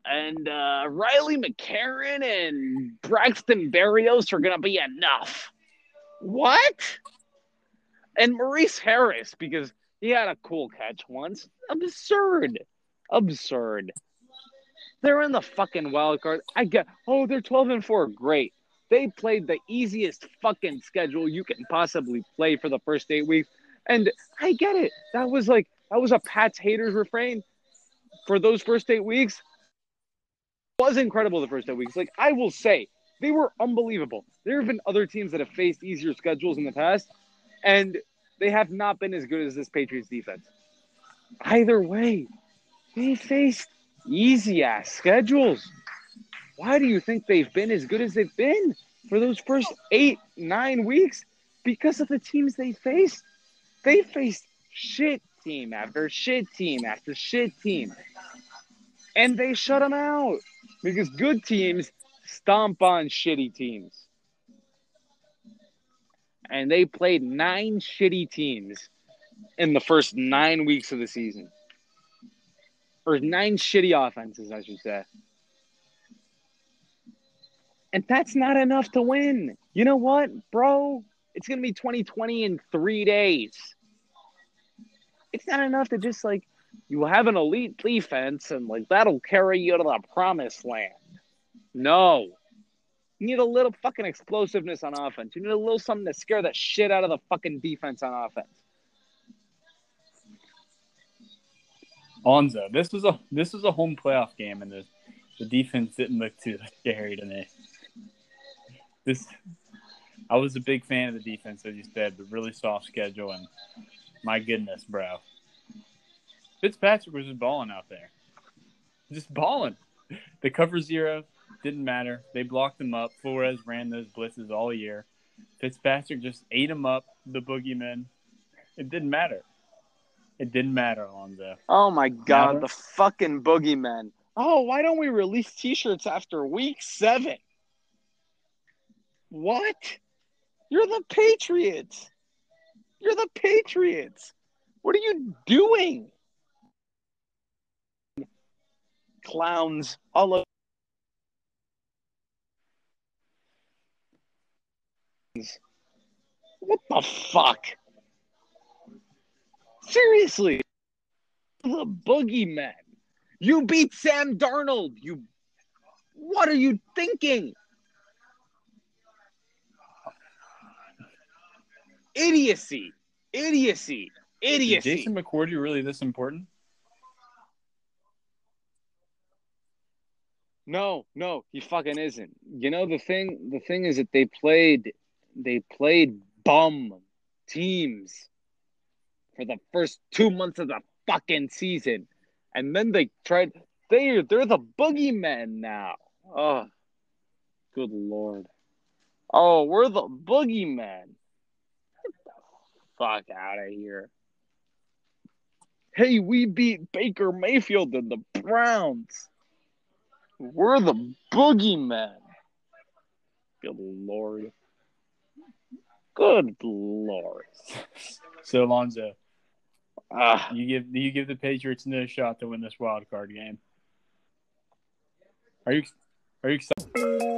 and uh Riley McCarron and Braxton Berrios are gonna be enough. What? And Maurice Harris, because he had a cool catch once. Absurd. Absurd. They're in the fucking wild card. I get. Oh, they're twelve and four. Great. They played the easiest fucking schedule you can possibly play for the first eight weeks, and I get it. That was like that was a Pat's haters refrain for those first eight weeks. Was incredible the first eight weeks. Like I will say, they were unbelievable. There have been other teams that have faced easier schedules in the past, and they have not been as good as this Patriots defense. Either way, they faced easy ass schedules. Why do you think they've been as good as they've been for those first eight, nine weeks? Because of the teams they faced. They faced shit team after shit team after shit team. And they shut them out because good teams stomp on shitty teams. And they played nine shitty teams in the first nine weeks of the season. Or nine shitty offenses, I should say. And that's not enough to win. You know what, bro? It's going to be 2020 in three days. It's not enough to just like, you have an elite defense and like that'll carry you to the promised land. No. You need a little fucking explosiveness on offense. You need a little something to scare the shit out of the fucking defense on offense. Alonzo, this was a this was a home playoff game, and the the defense didn't look too scary to me. This, I was a big fan of the defense, as you said, but really soft schedule, and my goodness, bro, Fitzpatrick was just balling out there, just balling. The cover zero didn't matter. They blocked him up. Flores ran those blitzes all year. Fitzpatrick just ate him up. The boogeyman. It didn't matter. It didn't matter, Alonzo. Oh my god, Matter? the fucking boogeyman. Oh, why don't we release t-shirts after week seven? What? You're the Patriots. You're the Patriots. What are you doing? Clowns all over. What the fuck? Seriously, the boogeyman. You beat Sam Darnold. You, what are you thinking? Idiocy, idiocy, idiocy. Is Jason McCourty really this important? No, no, he fucking isn't. You know the thing. The thing is that they played, they played bum teams for the first two months of the fucking season. And then they tried they they're the boogeymen now. Oh good lord. Oh, we're the boogeymen. Get the fuck out of here. Hey, we beat Baker Mayfield and the Browns. We're the boogeymen. Good lord. Good lord. So Alonzo, uh, you give you give the Patriots no shot to win this wild card game. Are you are you excited?